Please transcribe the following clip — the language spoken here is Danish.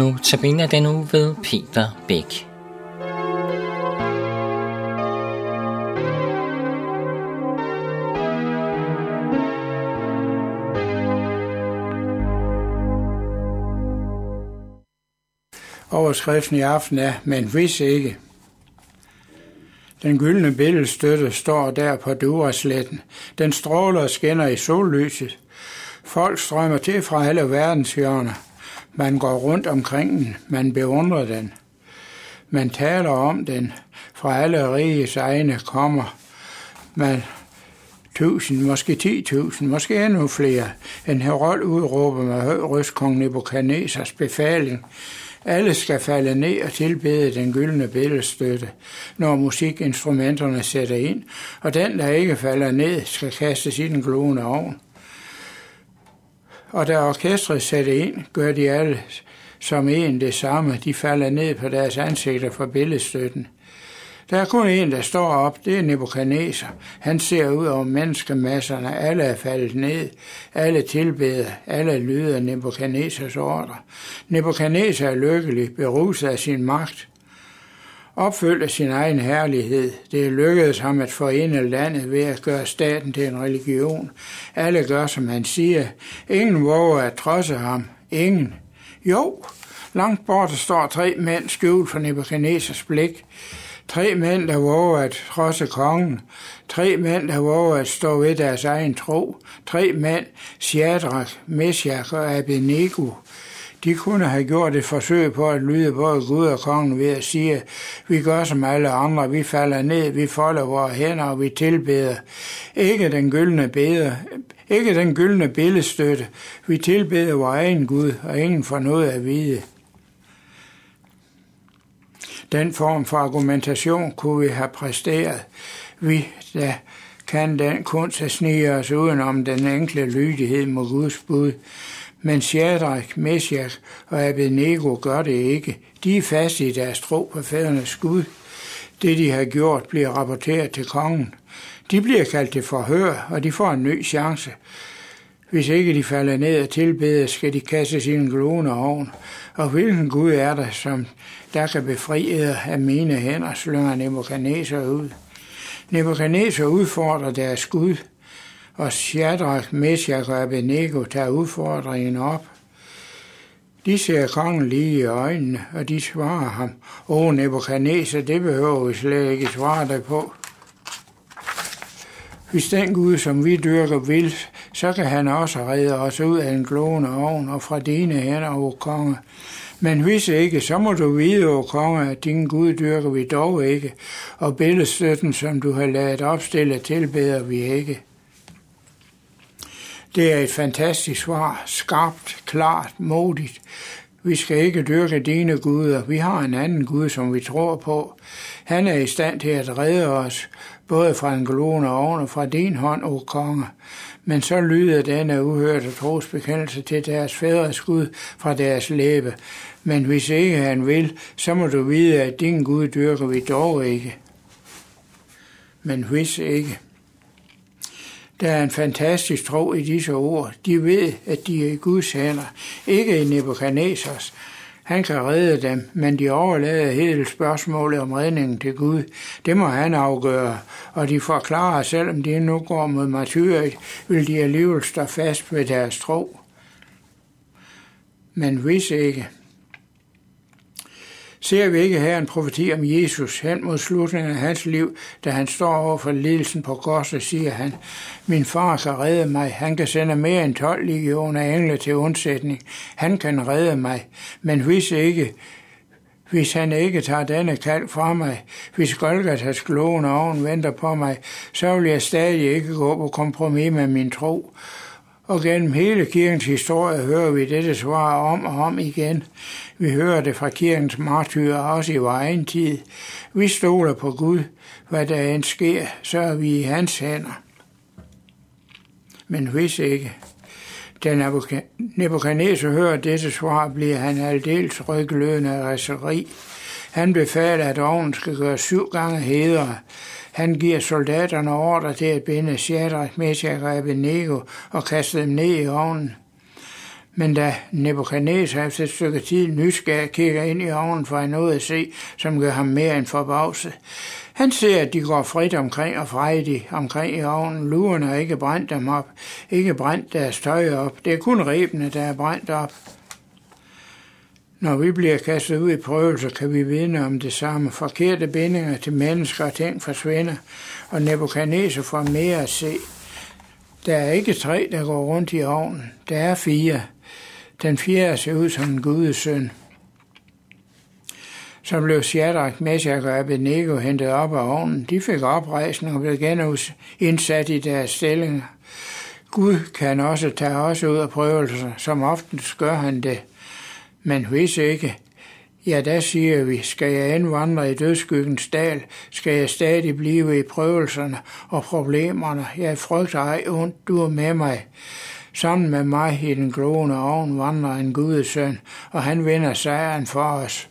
Nu tabiner den uge ved Peter Bæk. Overskriften i aften er, men hvis ikke. Den gyldne billedstøtte står der på Durasletten. Den stråler og skinner i sollyset. Folk strømmer til fra alle verdenshjørner. Man går rundt omkring den, man beundrer den. Man taler om den. Fra alle riges egne kommer man tusind, måske ti tusind, måske endnu flere. En herold udråber med høj røst kong Nebuchadnezzars befaling. Alle skal falde ned og tilbede den gyldne billedstøtte, når musikinstrumenterne sætter ind, og den, der ikke falder ned, skal kastes i den glående ovn. Og da orkestret sætter ind, gør de alle som en det samme. De falder ned på deres ansigter for billedstøtten. Der er kun en, der står op, det er Nebuchadnezzar. Han ser ud over menneskemasserne, alle er faldet ned, alle tilbeder, alle lyder Nebuchadnezzars ordre. Nebuchadnezzar er lykkelig, beruset af sin magt, opfyldt af sin egen herlighed. Det lykkedes ham at forene landet ved at gøre staten til en religion. Alle gør, som han siger. Ingen våger at trodse ham. Ingen. Jo, langt borte står tre mænd skjult for Nebuchadnezzars blik. Tre mænd, der våger at trodse kongen. Tre mænd, der våger at stå ved deres egen tro. Tre mænd, Shadrach, Meshach og Abednego. De kunne have gjort et forsøg på at lyde både Gud og kongen ved at sige, vi gør som alle andre, vi falder ned, vi folder vores hænder og vi tilbeder. Ikke den gyldne beder, ikke den gyldne billedstøtte. Vi tilbeder vores egen Gud, og ingen får noget at vide. Den form for argumentation kunne vi have præsteret. Vi, der kan den kunst at snige os udenom den enkle lydighed mod Guds bud. Men Shadrach, Meshach og Abednego gør det ikke. De er fast i deres tro på fædrenes Gud. Det, de har gjort, bliver rapporteret til kongen. De bliver kaldt til forhør, og de får en ny chance. Hvis ikke de falder ned og tilbeder, skal de kaste sine en glående ovn. Og hvilken Gud er der, som der kan befri af mine hænder, slynger Nebuchadnezzar ud. Nebuchadnezzar udfordrer deres Gud, og Shadrach, Meshach og Abednego tager udfordringen op. De ser kongen lige i øjnene, og de svarer ham, Åh, Nebuchadnezzar, det behøver vi slet ikke svare dig på. Hvis den Gud, som vi dyrker, vil, så kan han også redde os ud af en glående ovn og fra dine hænder, o konge. Men hvis ikke, så må du vide, o konge, at din Gud dyrker vi dog ikke, og billedstøtten, som du har lavet opstille, tilbeder vi ikke. Det er et fantastisk svar, skarpt, klart, modigt. Vi skal ikke dyrke dine guder. Vi har en anden Gud, som vi tror på. Han er i stand til at redde os, både fra en og oven og fra din hånd, o konge. Men så lyder denne uhørte trosbekendelse til deres fædres Gud fra deres læbe. Men hvis ikke han vil, så må du vide, at din Gud dyrker vi dog ikke. Men hvis ikke. Der er en fantastisk tro i disse ord. De ved, at de er i Guds hænder, ikke i Nebuchadnezzars. Han kan redde dem, men de overlader hele spørgsmålet om redningen til Gud. Det må han afgøre, og de forklarer, at selvom de nu går mod martyret, vil de alligevel stå fast ved deres tro. Men hvis ikke, Ser vi ikke her en profeti om Jesus hen mod slutningen af hans liv, da han står over for lidelsen på korset, siger han, min far kan redde mig, han kan sende mere end 12 legioner engle til undsætning, han kan redde mig, men hvis ikke, hvis han ikke tager denne kald fra mig, hvis Golgatas glående oven venter på mig, så vil jeg stadig ikke gå på kompromis med min tro. Og gennem hele kirkens historie hører vi dette svar om og om igen. Vi hører det fra kirkens martyrer også i vores egen tid. Vi stoler på Gud. Hvad der end sker, så er vi i hans hænder. Men hvis ikke, da Nebuchadnezzar hører dette svar, bliver han aldeles ryglødende af raseri. Han befaler, at ovnen skal gøre syv gange hedere. Han giver soldaterne ordre til at binde Shadrach, Meshach og Abednego og kaste dem ned i ovnen. Men da Nebuchadnezzar efter et stykke tid nysgerrig kigger ind i ovnen for at noget at se, som gør ham mere end forbavset. Han ser, at de går frit omkring og fredig omkring i ovnen. Luerne har ikke brændt dem op, ikke brændt deres tøj op. Det er kun rebene, der er brændt op. Når vi bliver kastet ud i prøvelser, kan vi vidne om det samme. Forkerte bindinger til mennesker og ting forsvinder, og Nebuchadnezzar får mere at se. Der er ikke tre, der går rundt i ovnen. Der er fire. Den fjerde ser ud som en gudesøn. Så blev Shadrach, Meshach og Abednego hentet op af ovnen. De fik oprejsning og blev indsat i deres stillinger. Gud kan også tage os ud af prøvelser, som oftest gør han det. Men hvis ikke, ja, der siger vi, skal jeg indvandre i dødskyggens dal, skal jeg stadig blive i prøvelserne og problemerne. Jeg frygter ej ondt, du er med mig. Sammen med mig i den glående ovn vandrer en gudesøn, og han vinder sejren for os.